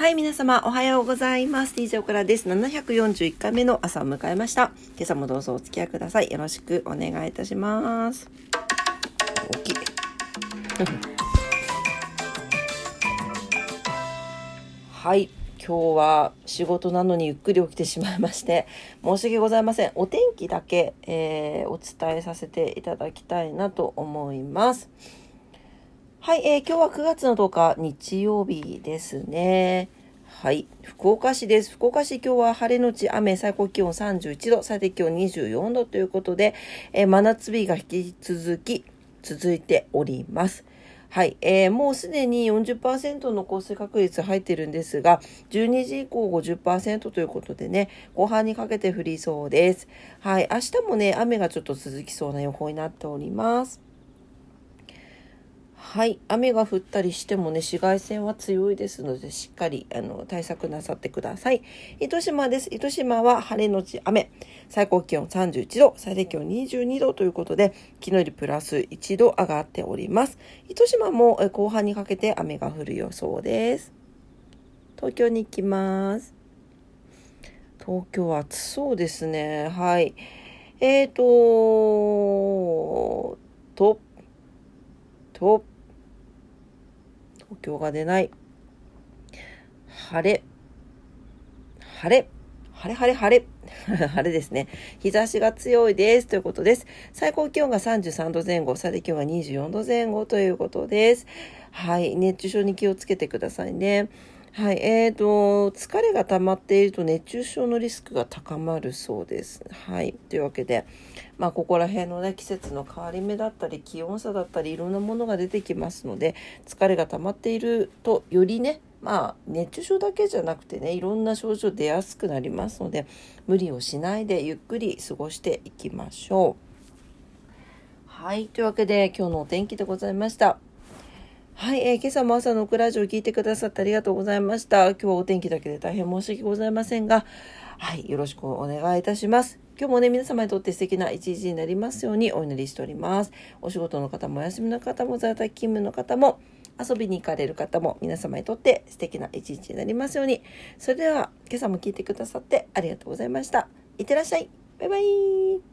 はい、皆様おはようございます。DJ オクラです。741回目の朝を迎えました。今朝もどうぞお付き合いください。よろしくお願いいたします。大きい。はい、今日は仕事なのにゆっくり起きてしまいまして、申し訳ございません。お天気だけ、えーお伝えさせていただきたいなと思います。はい、えー今日は9月の10日日曜日ですね。はい、福岡市です。福岡市今日は晴れのち雨、最高気温31度、最低気温24度ということで、えー真夏日が引き続き続いております。はい、えーもうすでに40%の降水確率入ってるんですが、12時以降50%ということでね、後半にかけて降りそうです。はい、明日もね、雨がちょっと続きそうな予報になっております。はい、雨が降ったりしてもね、紫外線は強いですので、しっかりあの対策なさってください。糸島です。糸島は晴れのち雨、最高気温31度、最低気温22度ということで、昨日よりプラス1度上がっております。糸島も後半にかけて雨が降る予想です。東京に行きます。東京暑そうですね。はい。えーと、と、と、東京が出ない。晴れ。晴れ。晴れ晴れ晴れ。晴れですね。日差しが強いです。ということです。最高気温が33度前後、最低気温が24度前後ということです。はい。熱中症に気をつけてくださいね。はい。えーと、疲れが溜まっていると熱中症のリスクが高まるそうです。はい。というわけで、まあ、ここら辺のね、季節の変わり目だったり、気温差だったり、いろんなものが出てきますので、疲れが溜まっていると、よりね、まあ、熱中症だけじゃなくてね、いろんな症状出やすくなりますので、無理をしないでゆっくり過ごしていきましょう。はい。というわけで、今日のお天気でございました。はい、えー今朝も朝のクラジオを聞いてくださってありがとうございました。今日はお天気だけで大変申し訳ございませんが、はい、よろしくお願いいたします。今日もね、皆様にとって素敵な一日になりますようにお祈りしております。お仕事の方もお休みの方も在宅勤務の方も遊びに行かれる方も皆様にとって素敵な一日になりますように。それでは今朝も聞いてくださってありがとうございました。いってらっしゃい。バイバイ。